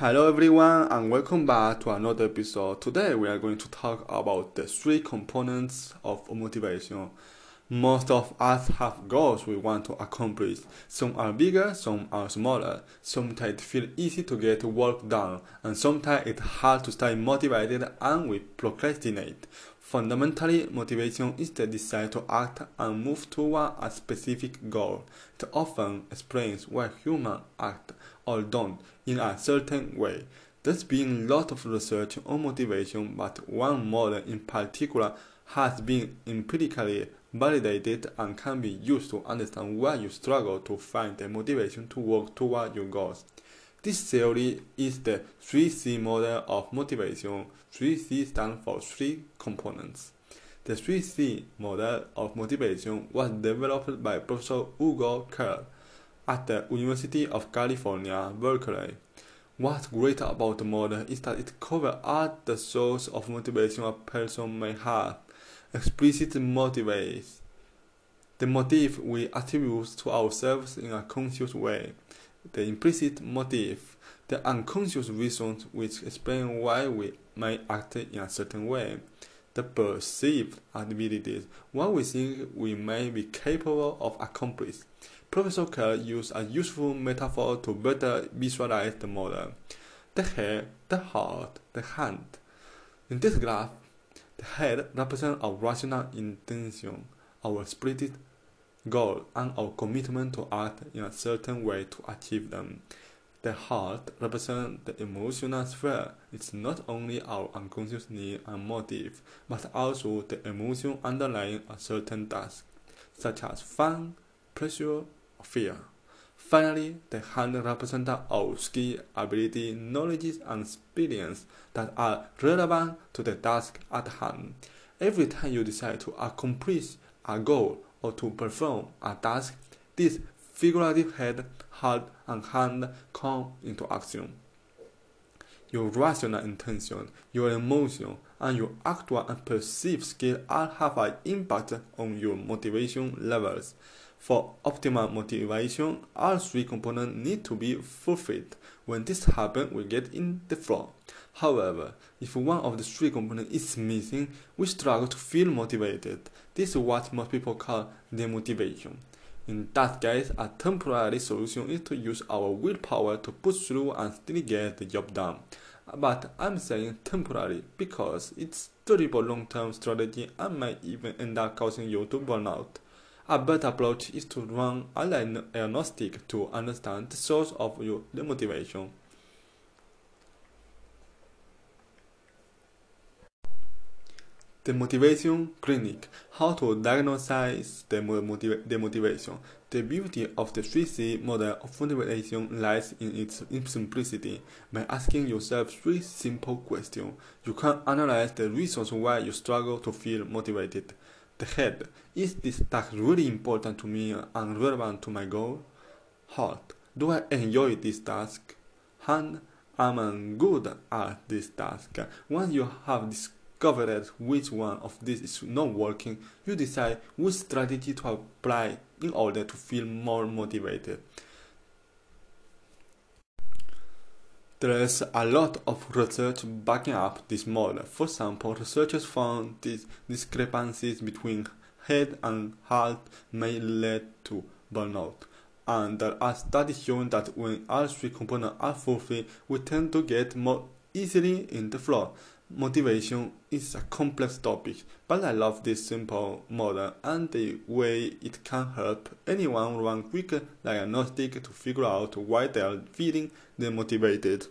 Hello everyone and welcome back to another episode. Today we are going to talk about the three components of motivation. Most of us have goals we want to accomplish. Some are bigger, some are smaller. Sometimes it feels easy to get work done, and sometimes it's hard to stay motivated and we procrastinate. Fundamentally, motivation is the desire to act and move toward a specific goal. It often explains why humans act or don't in a certain way. There's been a lot of research on motivation, but one model in particular has been empirically validated and can be used to understand why you struggle to find the motivation to work toward your goals. This theory is the 3C model of motivation. 3C stands for three components. The 3C model of motivation was developed by Professor Hugo Kehr at the University of California, Berkeley. What's great about the model is that it covers all the sources of motivation a person may have explicit motives, the motive we attribute to ourselves in a conscious way, the implicit motive, the unconscious reasons which explain why we may act in a certain way, the perceived abilities, what we think we may be capable of accomplishing. Professor Kehr used a useful metaphor to better visualize the model. The head, the heart, the hand. In this graph, the head represents our rational intention, our spirited goal, and our commitment to act in a certain way to achieve them. The heart represents the emotional sphere. It's not only our unconscious need and motive, but also the emotion underlying a certain task, such as fun, pleasure, or fear. Finally, the hand represents our skill, ability, knowledge, and experience that are relevant to the task at hand. Every time you decide to accomplish a goal or to perform a task, this figurative head, heart, and hand come into action. Your rational intention, your emotion, and your actual and perceived skill all have an impact on your motivation levels. For optimal motivation, all three components need to be fulfilled. When this happens, we get in the flow. However, if one of the three components is missing, we struggle to feel motivated. This is what most people call demotivation. In that case, a temporary solution is to use our willpower to push through and still get the job done. But I'm saying temporary because it's terrible long-term strategy and might even end up causing you to burn out. A better approach is to run a diagnostic to understand the source of your demotivation. The Motivation Clinic How to diagnose the, motiva- the motivation. The beauty of the 3C model of motivation lies in its simplicity. By asking yourself three simple questions, you can analyze the reasons why you struggle to feel motivated the head. Is this task really important to me and relevant to my goal? Heart. Do I enjoy this task? Hand. Am I good at this task? Once you have discovered which one of these is not working, you decide which strategy to apply in order to feel more motivated. There is a lot of research backing up this model. For example, researchers found these discrepancies between head and heart may lead to burnout. And there are studies showing that when all three components are fulfilled, we tend to get more easily in the flow. Motivation is a complex topic, but I love this simple model and the way it can help anyone run quick diagnostic to figure out why they are feeling demotivated.